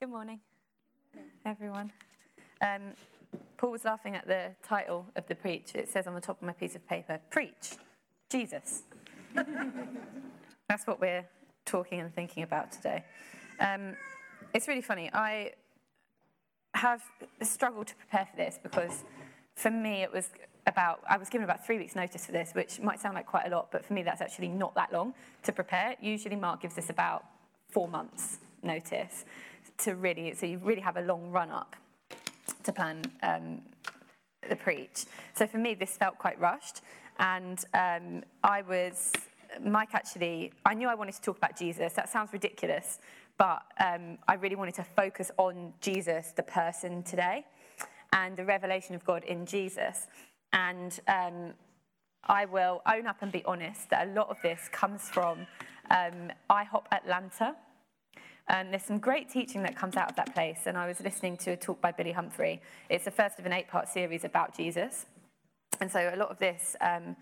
Good morning, everyone. Um, Paul was laughing at the title of the preach. It says on the top of my piece of paper, Preach, Jesus. That's what we're talking and thinking about today. Um, it's really funny. I have struggled to prepare for this because for me it was about, I was given about three weeks' notice for this, which might sound like quite a lot, but for me that's actually not that long to prepare. Usually, Mark gives us about four months' notice to really, so you really have a long run up to plan um, the preach. So for me, this felt quite rushed, and um, I was. Mike actually, I knew I wanted to talk about Jesus. That sounds ridiculous, but um, I really wanted to focus on Jesus, the person today, and the revelation of God in Jesus. And um, I will own up and be honest that a lot of this comes from um, IHOP Atlanta. And there's some great teaching that comes out of that place. And I was listening to a talk by Billy Humphrey. It's the first of an eight part series about Jesus. And so a lot of this um,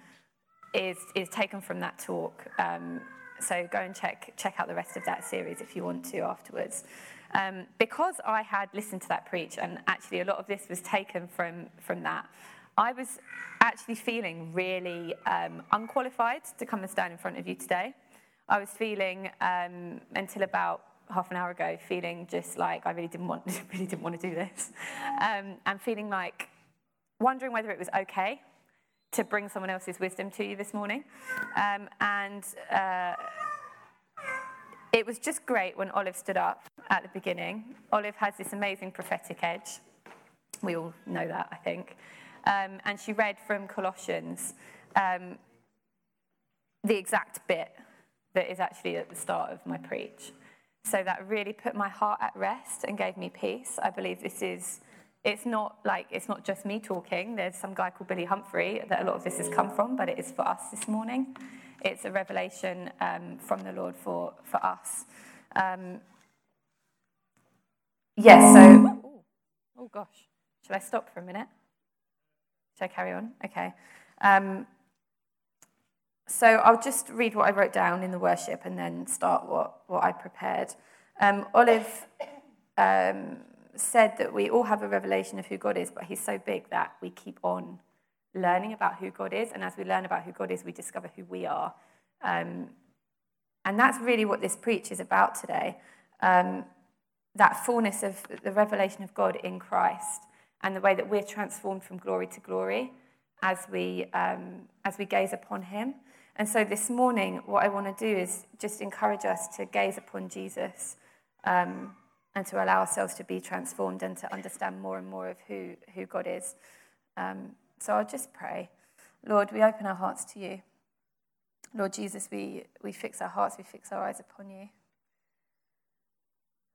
is, is taken from that talk. Um, so go and check, check out the rest of that series if you want to afterwards. Um, because I had listened to that preach, and actually a lot of this was taken from, from that, I was actually feeling really um, unqualified to come and stand in front of you today. I was feeling um, until about half an hour ago, feeling just like I really didn't want, really didn't want to do this, um, and feeling like wondering whether it was okay to bring someone else's wisdom to you this morning, um, and. Uh, it was just great when Olive stood up at the beginning. Olive has this amazing prophetic edge. We all know that, I think um, and she read from Colossians um, the exact bit that is actually at the start of my preach. So that really put my heart at rest and gave me peace. I believe this is, it's not like, it's not just me talking. There's some guy called Billy Humphrey that a lot of this has come from, but it is for us this morning. It's a revelation um, from the Lord for, for us. Um, yes, so, oh, oh gosh, should I stop for a minute? Should I carry on? Okay. Um, so I'll just read what I wrote down in the worship and then start what, what I prepared. Um, Olive um, said that we all have a revelation of who God is, but He's so big that we keep on learning about who God is. And as we learn about who God is, we discover who we are. Um, and that's really what this preach is about today um, that fullness of the revelation of God in Christ and the way that we're transformed from glory to glory as we, um, as we gaze upon him. And so this morning, what I want to do is just encourage us to gaze upon Jesus um, and to allow ourselves to be transformed and to understand more and more of who, who God is. Um, so I'll just pray. Lord, we open our hearts to you. Lord Jesus, we, we fix our hearts, we fix our eyes upon you.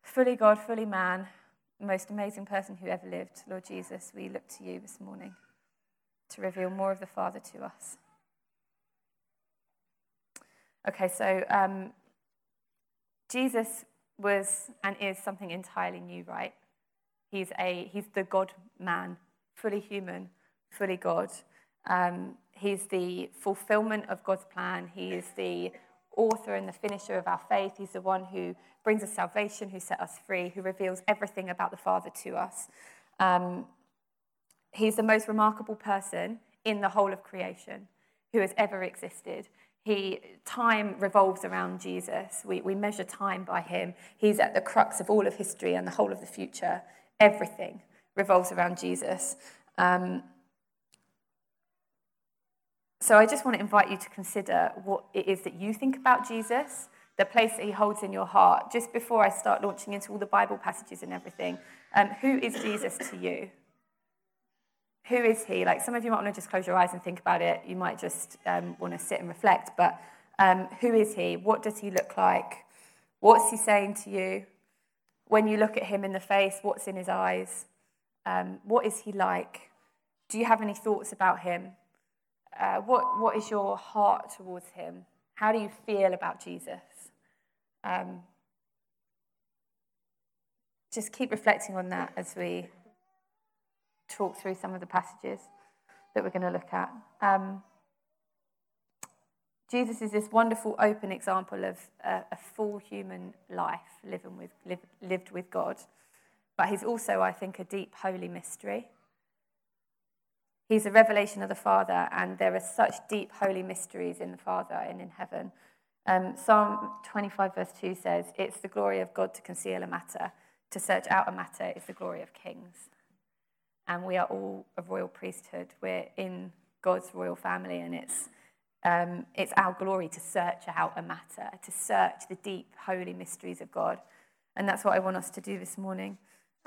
Fully God, fully man, most amazing person who ever lived, Lord Jesus, we look to you this morning to reveal more of the Father to us. Okay, so um, Jesus was and is something entirely new, right? He's, a, he's the God man, fully human, fully God. Um, he's the fulfillment of God's plan. He is the author and the finisher of our faith. He's the one who brings us salvation, who set us free, who reveals everything about the Father to us. Um, he's the most remarkable person in the whole of creation who has ever existed. He, time revolves around Jesus. We, we measure time by him. He's at the crux of all of history and the whole of the future. Everything revolves around Jesus. Um, so I just want to invite you to consider what it is that you think about Jesus, the place that he holds in your heart. Just before I start launching into all the Bible passages and everything, um, who is Jesus to you? Who is he? Like some of you might want to just close your eyes and think about it. You might just um, want to sit and reflect. But um, who is he? What does he look like? What's he saying to you? When you look at him in the face, what's in his eyes? Um, what is he like? Do you have any thoughts about him? Uh, what, what is your heart towards him? How do you feel about Jesus? Um, just keep reflecting on that as we talk through some of the passages that we're going to look at. Um, Jesus is this wonderful, open example of a, a full human life living with, live, lived with God. But he's also, I think, a deep, holy mystery. He's a revelation of the Father, and there are such deep, holy mysteries in the Father and in heaven. Um, Psalm 25, verse 2 says, It's the glory of God to conceal a matter, to search out a matter is the glory of kings. And we are all a royal priesthood. We're in God's royal family, and it's um, it's our glory to search out a matter, to search the deep, holy mysteries of God. And that's what I want us to do this morning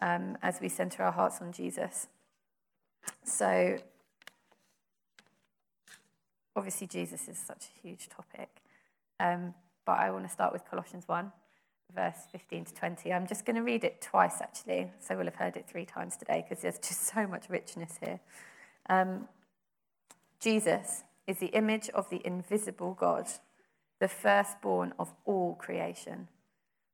um, as we center our hearts on Jesus. So, obviously, Jesus is such a huge topic. Um, but I want to start with Colossians 1, verse 15 to 20. I'm just going to read it twice, actually, so we'll have heard it three times today because there's just so much richness here. Um, Jesus is the image of the invisible God, the firstborn of all creation.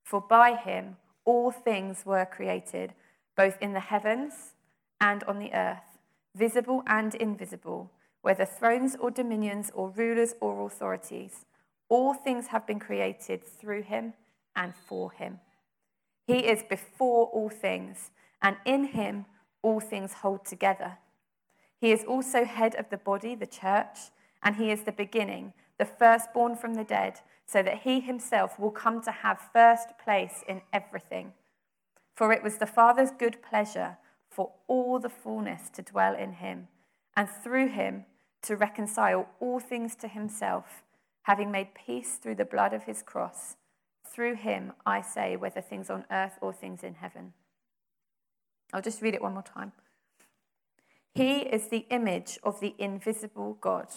For by him all things were created, both in the heavens and on the earth, visible and invisible, whether thrones or dominions or rulers or authorities. All things have been created through him and for him. He is before all things, and in him all things hold together. He is also head of the body, the church and he is the beginning, the firstborn from the dead, so that he himself will come to have first place in everything. For it was the Father's good pleasure for all the fullness to dwell in him, and through him to reconcile all things to himself, having made peace through the blood of his cross. Through him, I say, whether things on earth or things in heaven. I'll just read it one more time. He is the image of the invisible God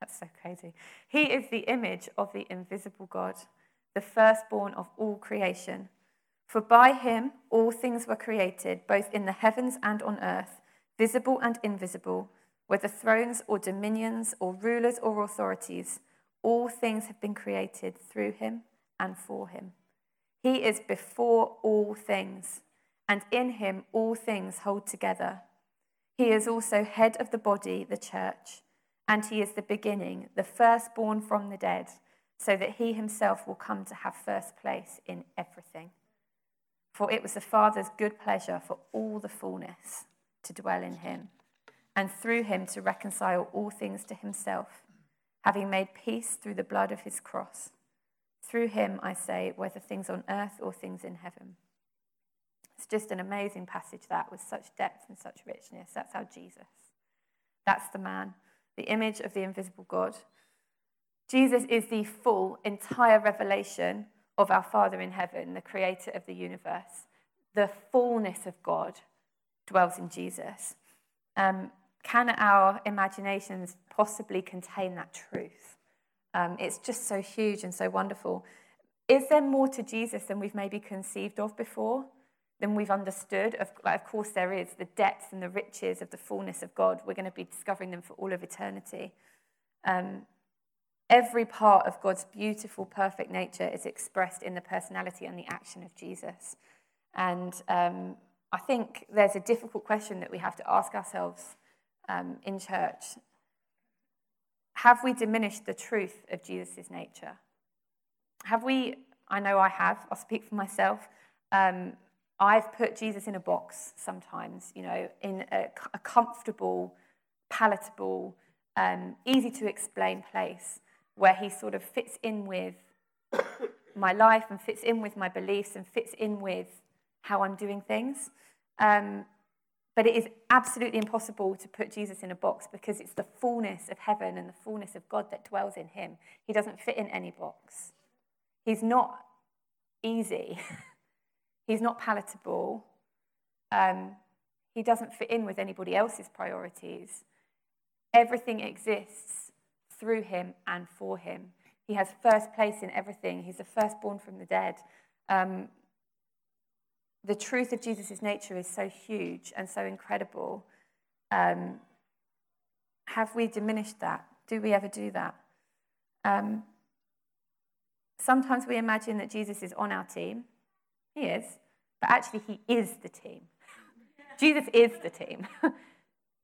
that's so crazy. He is the image of the invisible God, the firstborn of all creation. For by him all things were created, both in the heavens and on earth, visible and invisible, whether thrones or dominions or rulers or authorities. All things have been created through him and for him. He is before all things, and in him all things hold together. He is also head of the body, the church and he is the beginning, the firstborn from the dead, so that he himself will come to have first place in everything. For it was the Father's good pleasure for all the fullness to dwell in him, and through him to reconcile all things to himself, having made peace through the blood of his cross. Through him, I say, whether things on earth or things in heaven. It's just an amazing passage that with such depth and such richness. That's our Jesus. That's the man the image of the invisible God. Jesus is the full, entire revelation of our Father in heaven, the creator of the universe. The fullness of God dwells in Jesus. Um, can our imaginations possibly contain that truth? Um, it's just so huge and so wonderful. Is there more to Jesus than we've maybe conceived of before? than we've understood. Of, like, of course, there is the depth and the riches of the fullness of God. We're going to be discovering them for all of eternity. Um, every part of God's beautiful, perfect nature is expressed in the personality and the action of Jesus. And um, I think there's a difficult question that we have to ask ourselves um, in church. Have we diminished the truth of Jesus' nature? Have we, I know I have, I'll speak for myself, um, I've put Jesus in a box sometimes, you know, in a, a comfortable, palatable, um, easy to explain place where he sort of fits in with my life and fits in with my beliefs and fits in with how I'm doing things. Um, but it is absolutely impossible to put Jesus in a box because it's the fullness of heaven and the fullness of God that dwells in him. He doesn't fit in any box. He's not easy. He's not palatable. Um, he doesn't fit in with anybody else's priorities. Everything exists through him and for him. He has first place in everything. He's the firstborn from the dead. Um, the truth of Jesus' nature is so huge and so incredible. Um, have we diminished that? Do we ever do that? Um, sometimes we imagine that Jesus is on our team he is. But actually, he is the team. Jesus is the team.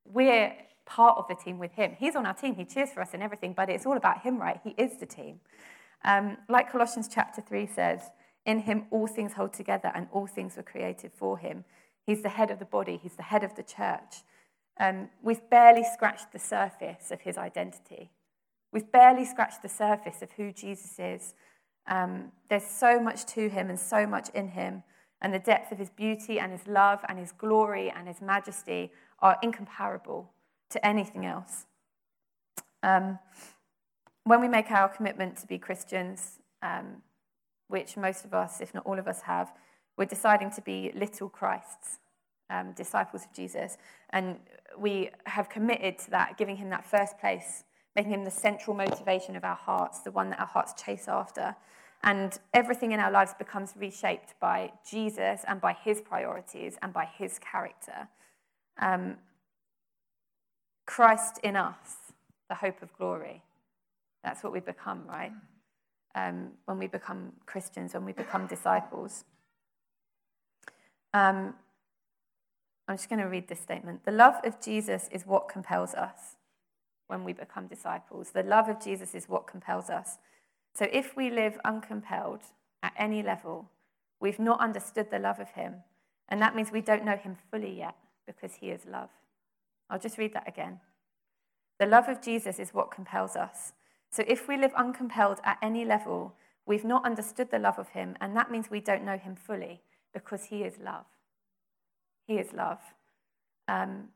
We're part of the team with him. He's on our team, he cheers for us and everything, but it's all about him, right? He is the team. Um, like Colossians chapter 3 says, in him all things hold together and all things were created for him. He's the head of the body, he's the head of the church. Um, we've barely scratched the surface of his identity. We've barely scratched the surface of who Jesus is. Um, there's so much to him and so much in him, and the depth of his beauty and his love and his glory and his majesty are incomparable to anything else. Um, when we make our commitment to be Christians, um, which most of us, if not all of us, have, we're deciding to be little Christs, um, disciples of Jesus. And we have committed to that, giving him that first place, making him the central motivation of our hearts, the one that our hearts chase after. And everything in our lives becomes reshaped by Jesus and by his priorities and by his character. Um, Christ in us, the hope of glory. That's what we become, right? Um, when we become Christians, when we become disciples. Um, I'm just going to read this statement. The love of Jesus is what compels us when we become disciples. The love of Jesus is what compels us. So if we live uncompelled at any level, we've not understood the love of Him. And that means we don't know Him fully yet because He is love. I'll just read that again. The love of Jesus is what compels us. So if we live uncompelled at any level, we've not understood the love of Him, and that means we don't know Him fully because He is love. He is love. Um,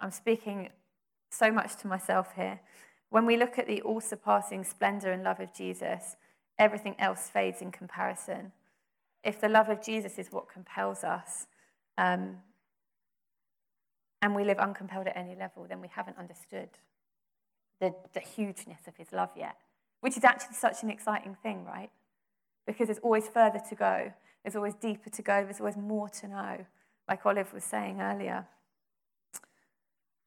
I'm speaking so much to myself here. When we look at the all surpassing splendor and love of Jesus, everything else fades in comparison. If the love of Jesus is what compels us, um, and we live uncompelled at any level, then we haven't understood the, the hugeness of his love yet, which is actually such an exciting thing, right? Because there's always further to go, there's always deeper to go, there's always more to know, like Olive was saying earlier.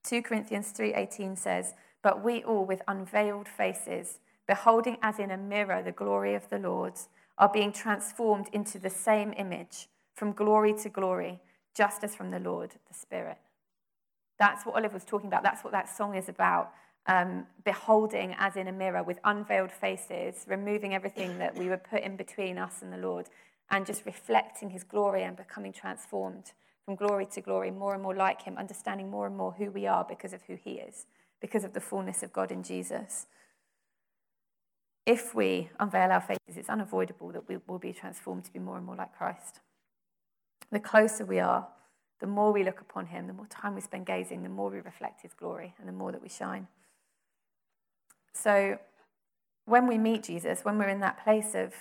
2 Corinthians 3:18 says, "But we all with unveiled faces, beholding as in a mirror the glory of the Lord, are being transformed into the same image from glory to glory, just as from the Lord the Spirit." That's what Olive was talking about. That's what that song is about um, beholding as in a mirror with unveiled faces, removing everything that we were put in between us and the Lord, and just reflecting his glory and becoming transformed from glory to glory, more and more like him, understanding more and more who we are because of who he is, because of the fullness of God in Jesus. If we unveil our faces, it's unavoidable that we will be transformed to be more and more like Christ. The closer we are, the more we look upon him, the more time we spend gazing, the more we reflect his glory, and the more that we shine. So when we meet Jesus, when we're in that place of,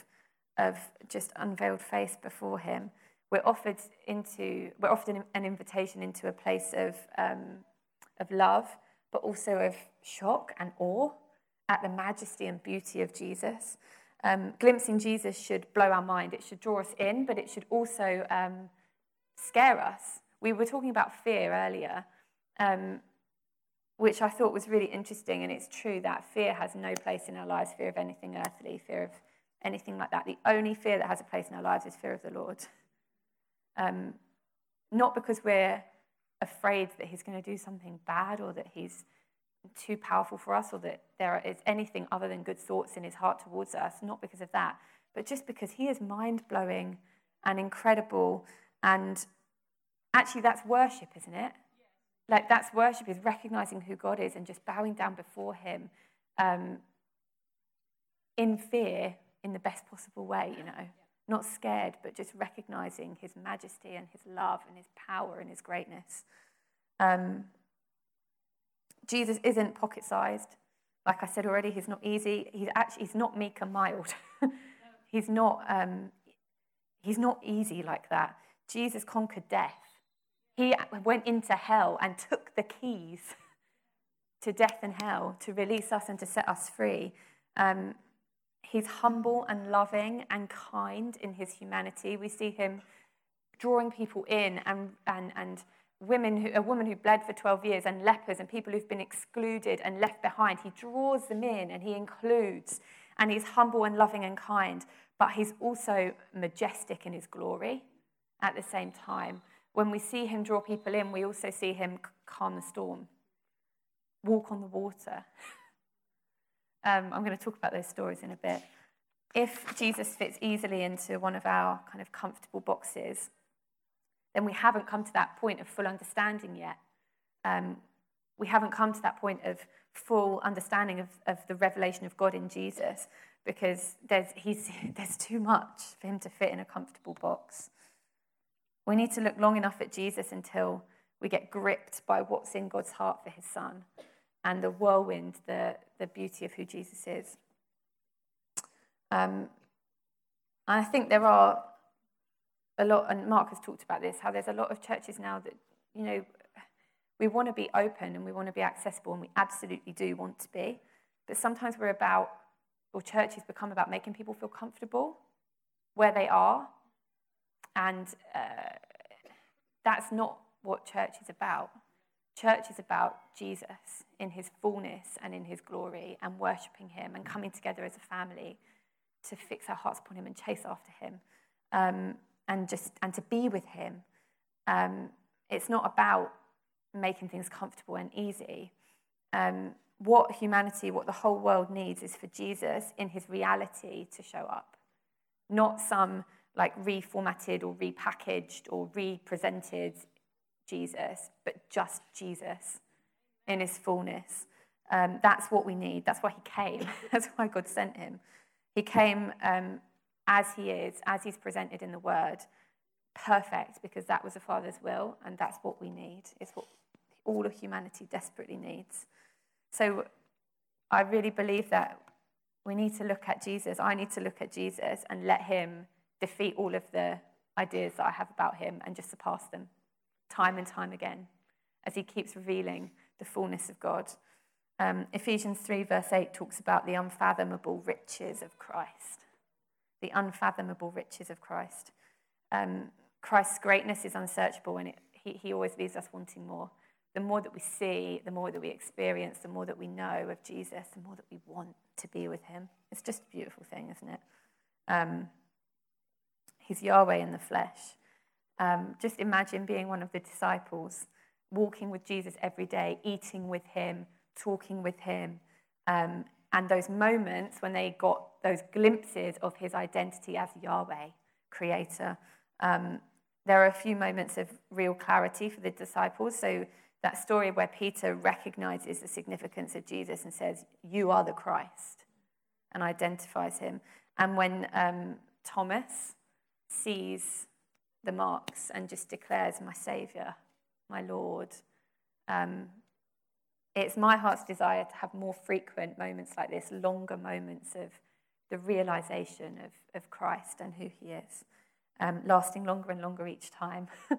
of just unveiled face before him, we're offered into we're offered an invitation into a place of um, of love, but also of shock and awe at the majesty and beauty of Jesus. Um, glimpsing Jesus should blow our mind. It should draw us in, but it should also um, scare us. We were talking about fear earlier. Which I thought was really interesting. And it's true that fear has no place in our lives fear of anything earthly, fear of anything like that. The only fear that has a place in our lives is fear of the Lord. Um, not because we're afraid that He's going to do something bad or that He's too powerful for us or that there is anything other than good thoughts in His heart towards us, not because of that, but just because He is mind blowing and incredible. And actually, that's worship, isn't it? Like that's worship is recognizing who God is and just bowing down before Him um, in fear in the best possible way, you know. Not scared, but just recognizing His majesty and His love and His power and His greatness. Um, Jesus isn't pocket sized. Like I said already, He's not easy. He's actually he's not meek and mild. he's not um, he's not easy like that. Jesus conquered death. He went into hell and took the keys to death and hell to release us and to set us free. Um, he's humble and loving and kind in his humanity. We see him drawing people in and, and, and women who, a woman who bled for 12 years and lepers and people who've been excluded and left behind. He draws them in and he includes. And he's humble and loving and kind, but he's also majestic in his glory at the same time when we see him draw people in, we also see him calm the storm walk on the water. Um, I'm going to talk about those stories in a bit. If Jesus fits easily into one of our kind of comfortable boxes, then we haven't come to that point of full understanding yet. Um, we haven't come to that point of full understanding of, of the revelation of God in Jesus because there's, he's, there's too much for him to fit in a comfortable box. We need to look long enough at Jesus until we get gripped by what's in God's heart for his son and the whirlwind, the, the beauty of who Jesus is. Um, I think there are a lot, and Mark has talked about this, how there's a lot of churches now that, you know, we want to be open and we want to be accessible, and we absolutely do want to be. But sometimes we're about, or churches become about making people feel comfortable where they are. And uh, that's not what church is about. Church is about Jesus in his fullness and in his glory and worshipping him and coming together as a family to fix our hearts upon him and chase after him um, and just and to be with him. Um, it's not about making things comfortable and easy. Um, what humanity, what the whole world needs is for Jesus in his reality to show up, not some like reformatted or repackaged or represented Jesus, but just Jesus in his fullness. Um, that's what we need. That's why he came. that's why God sent him. He came um, as he is, as he's presented in the word, perfect, because that was the Father's will, and that's what we need. It's what all of humanity desperately needs. So I really believe that we need to look at Jesus. I need to look at Jesus and let him defeat all of the ideas that I have about him and just surpass them time and time again as he keeps revealing the fullness of God. Um, Ephesians 3, verse 8, talks about the unfathomable riches of Christ. The unfathomable riches of Christ. Um, Christ's greatness is unsearchable and it, he, he always leaves us wanting more. The more that we see, the more that we experience, the more that we know of Jesus, the more that we want to be with him. It's just a beautiful thing, isn't it? Um, he's Yahweh in the flesh. Um, just imagine being one of the disciples, walking with Jesus every day, eating with him, talking with him, um, and those moments when they got those glimpses of his identity as Yahweh, creator. Um, there are a few moments of real clarity for the disciples. So, that story where Peter recognizes the significance of Jesus and says, You are the Christ, and identifies him. And when um, Thomas sees the marks and just declares, My Saviour, my Lord. Um, it's my heart's desire to have more frequent moments like this, longer moments of the realization of, of Christ and who he is, um, lasting longer and longer each time.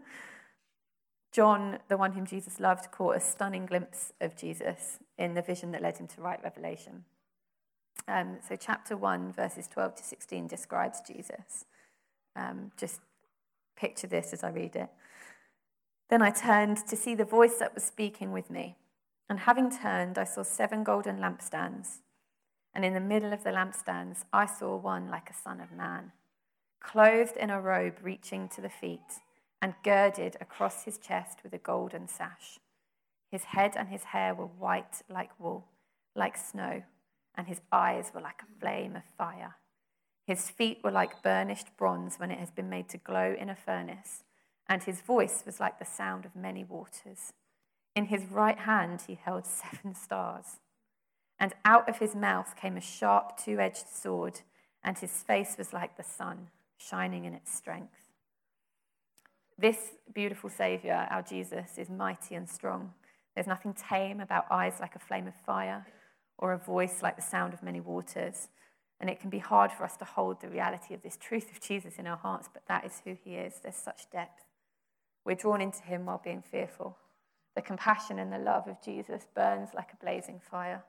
John, the one whom Jesus loved, caught a stunning glimpse of Jesus in the vision that led him to write Revelation. Um, so, chapter 1, verses 12 to 16 describes Jesus. Um, just Picture this as I read it. Then I turned to see the voice that was speaking with me. And having turned, I saw seven golden lampstands. And in the middle of the lampstands, I saw one like a son of man, clothed in a robe reaching to the feet, and girded across his chest with a golden sash. His head and his hair were white like wool, like snow, and his eyes were like a flame of fire. His feet were like burnished bronze when it has been made to glow in a furnace, and his voice was like the sound of many waters. In his right hand he held seven stars. And out of his mouth came a sharp two edged sword, and his face was like the sun, shining in its strength. This beautiful Saviour, our Jesus, is mighty and strong. There's nothing tame about eyes like a flame of fire or a voice like the sound of many waters. And it can be hard for us to hold the reality of this truth of Jesus in our hearts, but that is who he is. There's such depth. We're drawn into him while being fearful. The compassion and the love of Jesus burns like a blazing fire,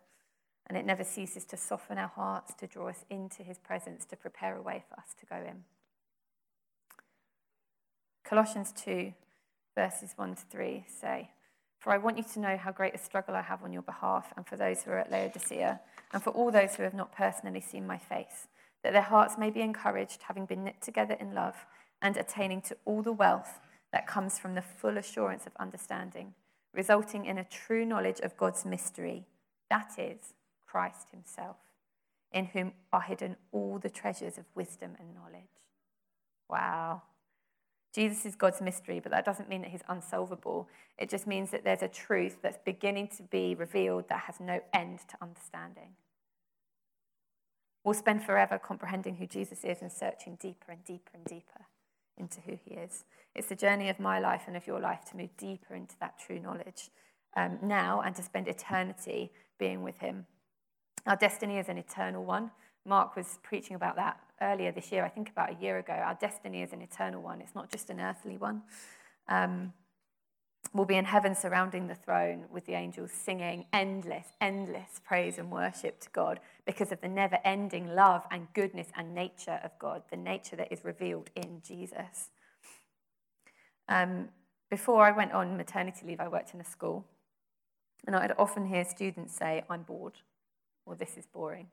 and it never ceases to soften our hearts, to draw us into his presence, to prepare a way for us to go in. Colossians 2, verses 1 to 3 say, For I want you to know how great a struggle I have on your behalf, and for those who are at Laodicea and for all those who have not personally seen my face, that their hearts may be encouraged, having been knit together in love, and attaining to all the wealth that comes from the full assurance of understanding, resulting in a true knowledge of God's mystery. That is, Christ Himself, in whom are hidden all the treasures of wisdom and knowledge. Wow. Jesus is God's mystery, but that doesn't mean that He's unsolvable. It just means that there's a truth that's beginning to be revealed that has no end to understanding. We'll spend forever comprehending who Jesus is and searching deeper and deeper and deeper into who He is. It's the journey of my life and of your life to move deeper into that true knowledge um, now and to spend eternity being with Him. Our destiny is an eternal one. Mark was preaching about that earlier this year, I think about a year ago. Our destiny is an eternal one, it's not just an earthly one. Um, we'll be in heaven surrounding the throne with the angels singing endless, endless praise and worship to God because of the never ending love and goodness and nature of God, the nature that is revealed in Jesus. Um, before I went on maternity leave, I worked in a school, and I'd often hear students say, I'm bored, or this is boring.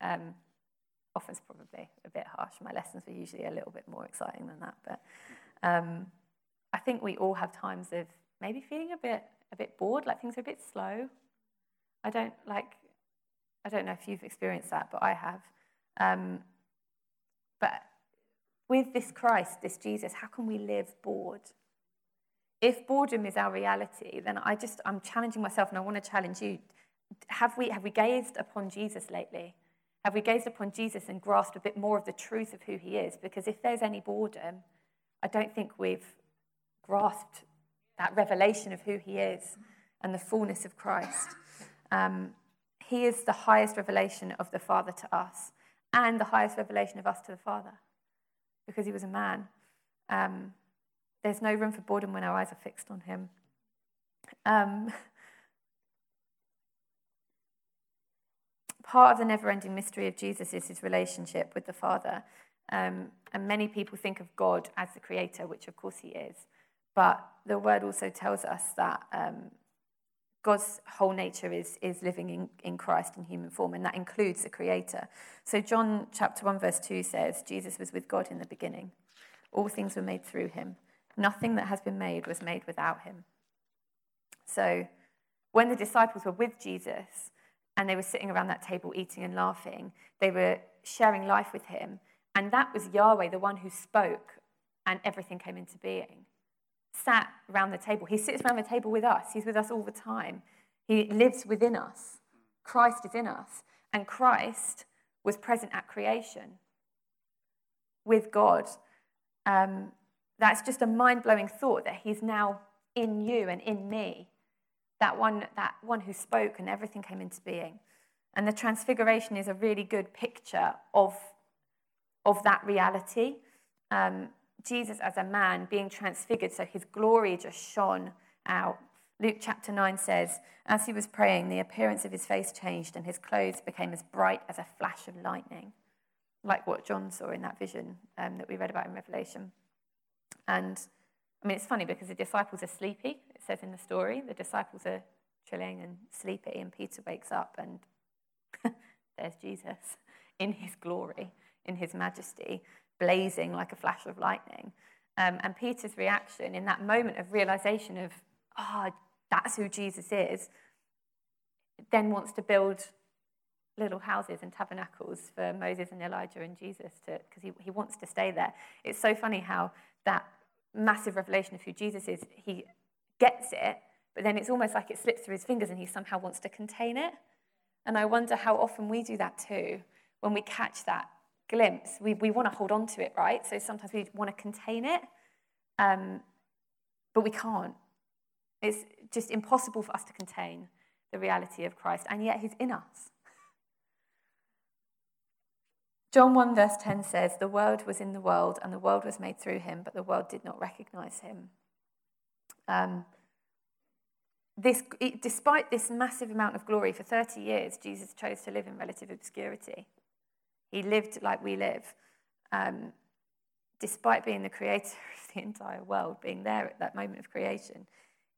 Um, often's probably a bit harsh. My lessons were usually a little bit more exciting than that, but um, I think we all have times of maybe feeling a bit a bit bored, like things are a bit slow. I don't like. I don't know if you've experienced that, but I have. Um, but with this Christ, this Jesus, how can we live bored? If boredom is our reality, then I just I'm challenging myself, and I want to challenge you. Have we have we gazed upon Jesus lately? Have we gazed upon Jesus and grasped a bit more of the truth of who he is? Because if there's any boredom, I don't think we've grasped that revelation of who he is and the fullness of Christ. Um, he is the highest revelation of the Father to us and the highest revelation of us to the Father because he was a man. Um, there's no room for boredom when our eyes are fixed on him. Um, part of the never ending mystery of Jesus is his relationship with the Father. Um, and many people think of God as the creator, which of course he is. But the word also tells us that um, God's whole nature is, is living in, in Christ in human form, and that includes the Creator. So, John chapter 1, verse 2 says, Jesus was with God in the beginning. All things were made through him. Nothing that has been made was made without him. So, when the disciples were with Jesus and they were sitting around that table eating and laughing, they were sharing life with him. And that was Yahweh, the one who spoke, and everything came into being sat around the table. He sits around the table with us, He's with us all the time. He lives within us. Christ is in us. And Christ was present at creation with God. Um, that's just a mind blowing thought that He's now in you and in me. That one, that one who spoke and everything came into being. And the transfiguration is a really good picture of, of that reality. Um, Jesus as a man being transfigured, so his glory just shone out. Luke chapter 9 says, As he was praying, the appearance of his face changed, and his clothes became as bright as a flash of lightning, like what John saw in that vision um, that we read about in Revelation. And I mean, it's funny because the disciples are sleepy, it says in the story. The disciples are chilling and sleepy, and Peter wakes up, and there's Jesus in his glory, in his majesty blazing like a flash of lightning. Um, and Peter's reaction in that moment of realization of, ah, oh, that's who Jesus is, then wants to build little houses and tabernacles for Moses and Elijah and Jesus because he, he wants to stay there. It's so funny how that massive revelation of who Jesus is, he gets it, but then it's almost like it slips through his fingers and he somehow wants to contain it. And I wonder how often we do that too when we catch that glimpse, we, we want to hold on to it, right? So sometimes we want to contain it, um, but we can't. It's just impossible for us to contain the reality of Christ, and yet He's in us. John 1, verse 10 says, The world was in the world, and the world was made through him, but the world did not recognize him. Um, this, despite this massive amount of glory, for 30 years, Jesus chose to live in relative obscurity. He lived like we live, um, despite being the creator of the entire world, being there at that moment of creation.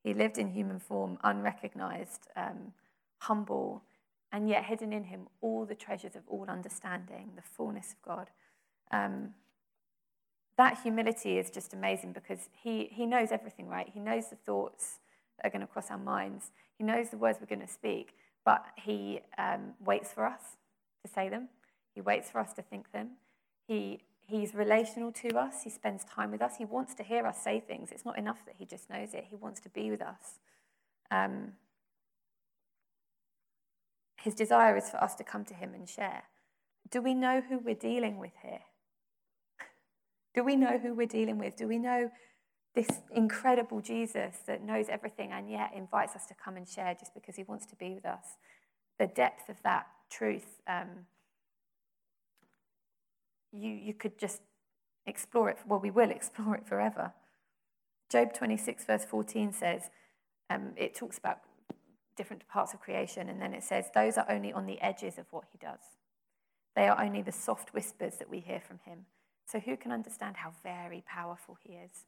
He lived in human form, unrecognized, um, humble, and yet hidden in him all the treasures of all understanding, the fullness of God. Um, that humility is just amazing because he, he knows everything, right? He knows the thoughts that are going to cross our minds. He knows the words we're going to speak, but He um, waits for us to say them. He waits for us to think them. He, he's relational to us. He spends time with us. He wants to hear us say things. It's not enough that He just knows it, He wants to be with us. Um, his desire is for us to come to Him and share. Do we know who we're dealing with here? Do we know who we're dealing with? Do we know this incredible Jesus that knows everything and yet invites us to come and share just because he wants to be with us? The depth of that truth, um, you, you could just explore it. Well, we will explore it forever. Job 26, verse 14 says, um, it talks about different parts of creation, and then it says, Those are only on the edges of what he does. They are only the soft whispers that we hear from him. So, who can understand how very powerful he is?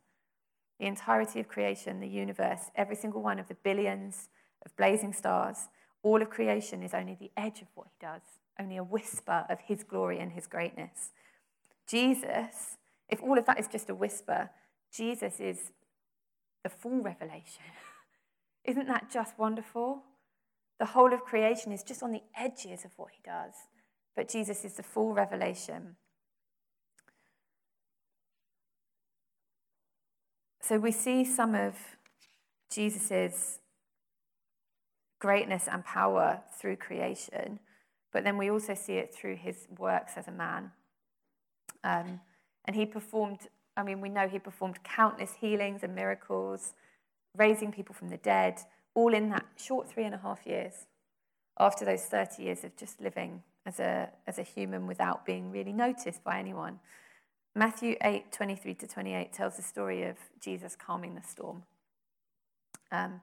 The entirety of creation, the universe, every single one of the billions of blazing stars, all of creation is only the edge of what he does, only a whisper of his glory and his greatness. Jesus, if all of that is just a whisper, Jesus is the full revelation. Isn't that just wonderful? The whole of creation is just on the edges of what he does, but Jesus is the full revelation. So we see some of Jesus's greatness and power through creation, but then we also see it through his works as a man. Um, and he performed, I mean, we know he performed countless healings and miracles, raising people from the dead, all in that short three and a half years after those 30 years of just living as a, as a human without being really noticed by anyone. Matthew 8, 23 to 28 tells the story of Jesus calming the storm. Um,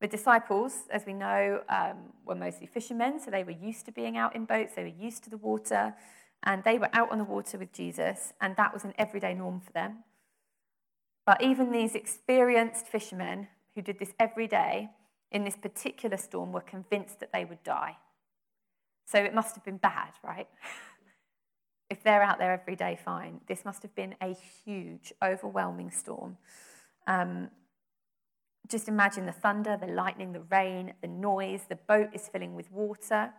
the disciples, as we know, um, were mostly fishermen, so they were used to being out in boats, they were used to the water, and they were out on the water with Jesus, and that was an everyday norm for them. But even these experienced fishermen who did this every day in this particular storm were convinced that they would die. So it must have been bad, right? if they're out there every day, fine. This must have been a huge, overwhelming storm. Um, just imagine the thunder, the lightning, the rain, the noise. The boat is filling with water.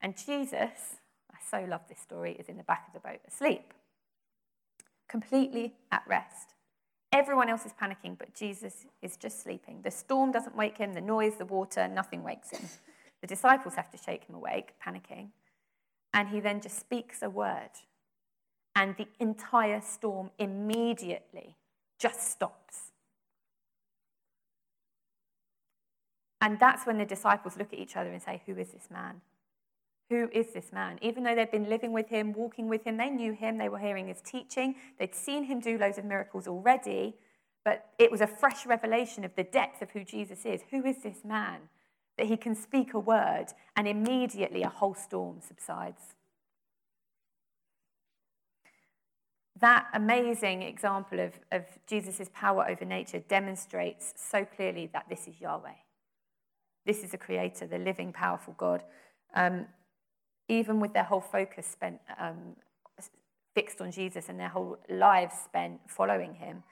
And Jesus, I so love this story, is in the back of the boat asleep, completely at rest. Everyone else is panicking, but Jesus is just sleeping. The storm doesn't wake him, the noise, the water, nothing wakes him. The disciples have to shake him awake, panicking. And he then just speaks a word. And the entire storm immediately just stops. And that's when the disciples look at each other and say, Who is this man? Who is this man? Even though they'd been living with him, walking with him, they knew him, they were hearing his teaching, they'd seen him do loads of miracles already, but it was a fresh revelation of the depth of who Jesus is. Who is this man? that he can speak a word and immediately a whole storm subsides. That amazing example of, of Jesus' power over nature demonstrates so clearly that this is Yahweh. This is a creator, the living, powerful God. Um, even with their whole focus spent um, fixed on Jesus and their whole lives spent following him,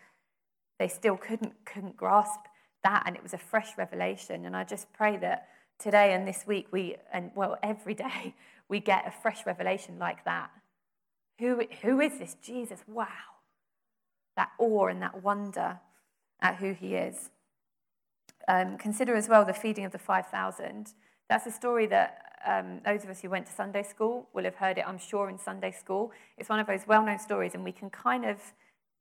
they still couldn't, couldn't grasp that and it was a fresh revelation. And I just pray that today and this week we and well every day we get a fresh revelation like that. Who who is this Jesus? Wow. That awe and that wonder at who he is. Um, consider as well the feeding of the 5,000. That's a story that um, those of us who went to Sunday school will have heard it, I'm sure, in Sunday school. It's one of those well known stories, and we can kind of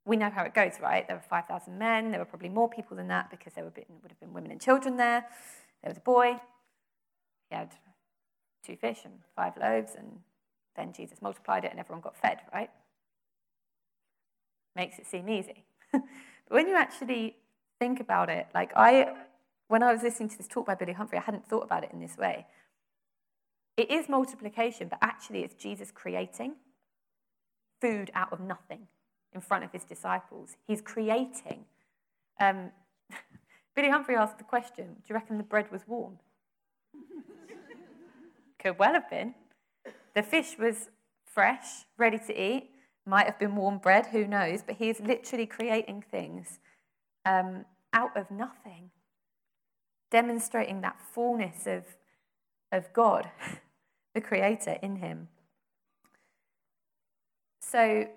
we know how it goes, right? There were 5,000 men. There were probably more people than that because there would have been women and children there. There was a boy. He had two fish and five loaves, and then Jesus multiplied it and everyone got fed, right? Makes it seem easy. but when you actually think about it, like I, when I was listening to this talk by Billy Humphrey, I hadn't thought about it in this way. It is multiplication, but actually it's Jesus creating food out of nothing in front of his disciples. He's creating. Um, Billy Humphrey asked the question Do you reckon the bread was warm? Could well have been. The fish was fresh, ready to eat. Might have been warm bread, who knows? But he is literally creating things um, out of nothing. demonstrating that fullness of, of God, the Creator, in him. So,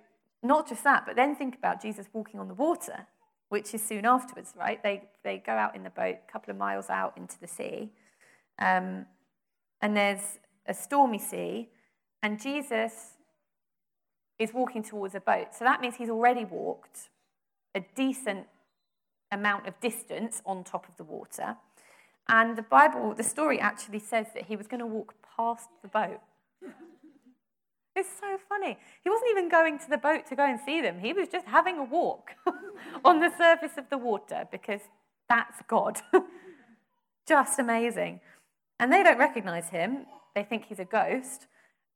not just that, but then think about Jesus walking on the water, which is soon afterwards, right? They, they go out in the boat, a couple of miles out into the sea, um, and there's a stormy sea, and Jesus is walking towards a boat. So that means he's already walked a decent amount of distance on top of the water. And the Bible, the story actually says that he was going to walk past the boat. It's so funny. He wasn't even going to the boat to go and see them. He was just having a walk on the surface of the water because that's God. just amazing. And they don't recognize him. They think he's a ghost.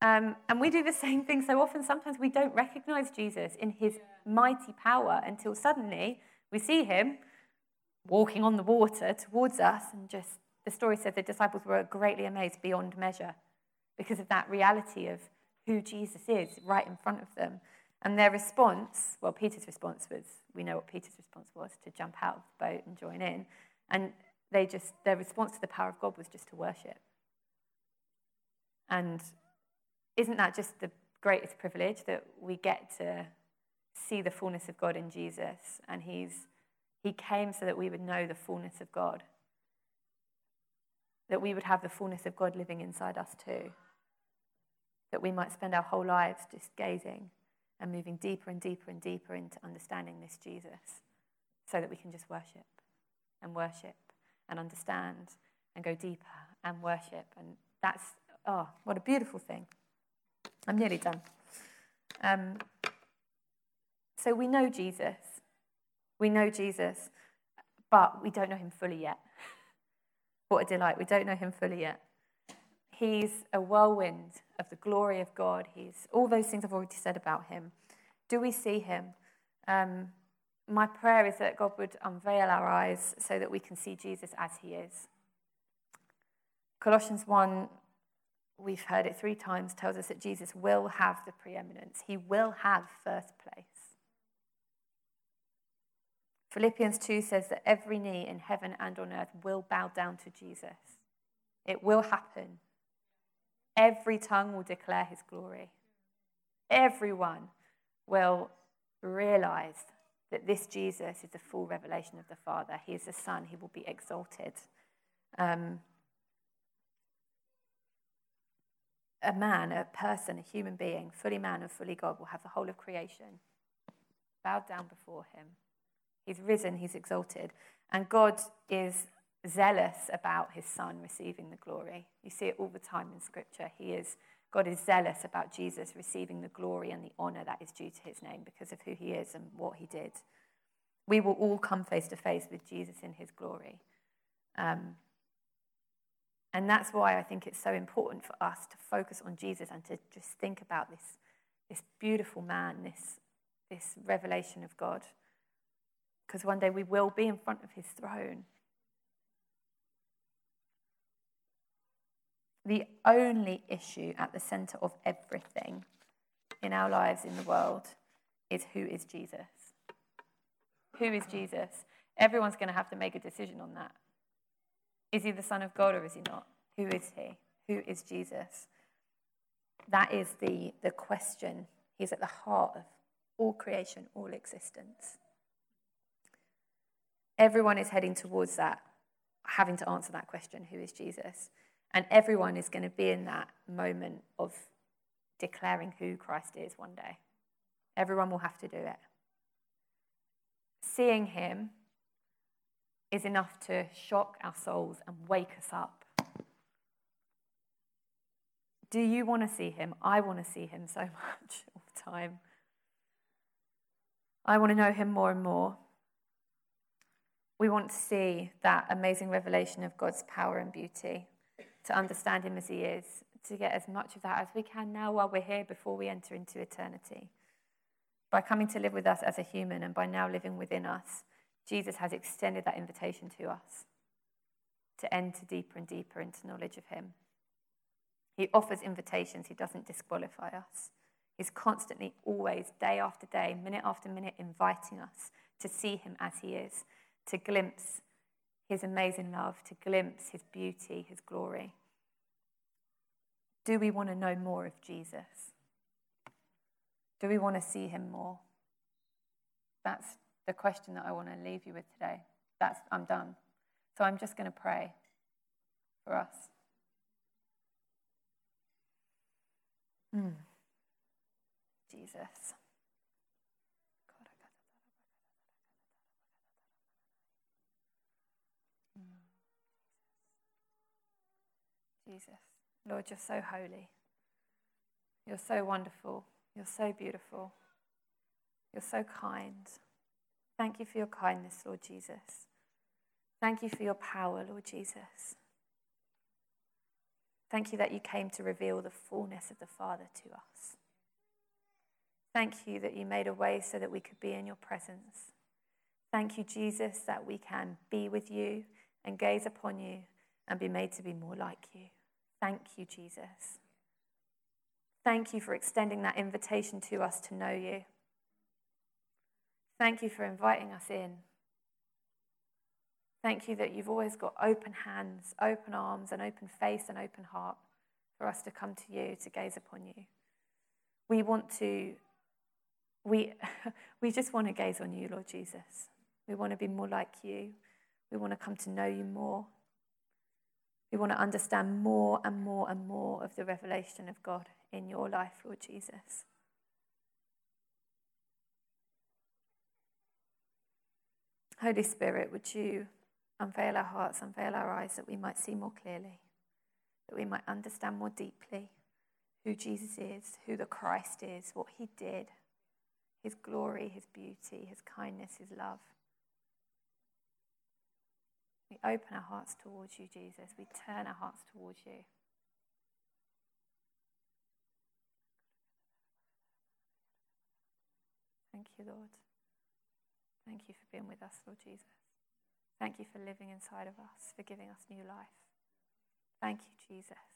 Um, and we do the same thing so often. Sometimes we don't recognize Jesus in his mighty power until suddenly we see him walking on the water towards us. And just the story says the disciples were greatly amazed beyond measure because of that reality of who Jesus is right in front of them. And their response, well, Peter's response was, we know what Peter's response was, to jump out of the boat and join in. And they just, their response to the power of God was just to worship. And isn't that just the greatest privilege that we get to see the fullness of God in Jesus? And he's, he came so that we would know the fullness of God, that we would have the fullness of God living inside us too, that we might spend our whole lives just gazing and moving deeper and deeper and deeper into understanding this Jesus so that we can just worship and worship and understand and go deeper and worship. And that's, oh, what a beautiful thing. I'm nearly done. Um, so we know Jesus. We know Jesus, but we don't know him fully yet. What a delight. We don't know him fully yet. He's a whirlwind of the glory of God. He's all those things I've already said about him. Do we see him? Um, my prayer is that God would unveil our eyes so that we can see Jesus as he is. Colossians 1 we've heard it three times, tells us that Jesus will have the preeminence. He will have first place. Philippians 2 says that every knee in heaven and on earth will bow down to Jesus. It will happen. Every tongue will declare his glory. Everyone will realize that this Jesus is the full revelation of the Father. He is the Son. He will be exalted. Um, a man, a person, a human being, fully man and fully God, will have the whole of creation bowed down before him. He's risen, he's exalted. And God is zealous about his son receiving the glory. You see it all the time in scripture. He is God is zealous about Jesus receiving the glory and the honor that is due to his name because of who he is and what he did. We will all come face to face with Jesus in his glory. Um, and that's why I think it's so important for us to focus on Jesus and to just think about this, this beautiful man, this, this revelation of God. Because one day we will be in front of his throne. The only issue at the center of everything in our lives in the world is who is Jesus? Who is Jesus? Everyone's going to have to make a decision on that. Is he the Son of God or is he not? Who is he? Who is Jesus? That is the, the question. He's at the heart of all creation, all existence. Everyone is heading towards that, having to answer that question who is Jesus? And everyone is going to be in that moment of declaring who Christ is one day. Everyone will have to do it. Seeing him is enough to shock our souls and wake us up. Do you want to see him? I want to see him so much all the time. I want to know him more and more. We want to see that amazing revelation of God's power and beauty, to understand him as he is, to get as much of that as we can now while we're here before we enter into eternity. By coming to live with us as a human and by now living within us, Jesus has extended that invitation to us to enter deeper and deeper into knowledge of Him. He offers invitations, He doesn't disqualify us. He's constantly, always, day after day, minute after minute, inviting us to see Him as He is, to glimpse His amazing love, to glimpse his beauty, his glory? Do we want to know more of Jesus? Do we want to see him more? That's the question that I want to leave you with today. That's I'm done. So I'm just going to pray for us. Mm. Jesus. Jesus. Lord, you're so holy. You're so wonderful. You're so beautiful. You're so kind. Thank you for your kindness, Lord Jesus. Thank you for your power, Lord Jesus. Thank you that you came to reveal the fullness of the Father to us. Thank you that you made a way so that we could be in your presence. Thank you, Jesus, that we can be with you and gaze upon you and be made to be more like you. Thank you, Jesus. Thank you for extending that invitation to us to know you. Thank you for inviting us in. Thank you that you've always got open hands, open arms, an open face and open heart for us to come to you, to gaze upon you. We want to, we, we just want to gaze on you, Lord Jesus. We want to be more like you. We want to come to know you more. We want to understand more and more and more of the revelation of God in your life, Lord Jesus. Holy Spirit, would you unveil our hearts, unveil our eyes that we might see more clearly, that we might understand more deeply who Jesus is, who the Christ is, what he did, his glory, his beauty, his kindness, his love. We open our hearts towards you, Jesus. We turn our hearts towards you. Thank you, Lord. Thank you for being with us, Lord Jesus. Thank you for living inside of us, for giving us new life. Thank you, Jesus.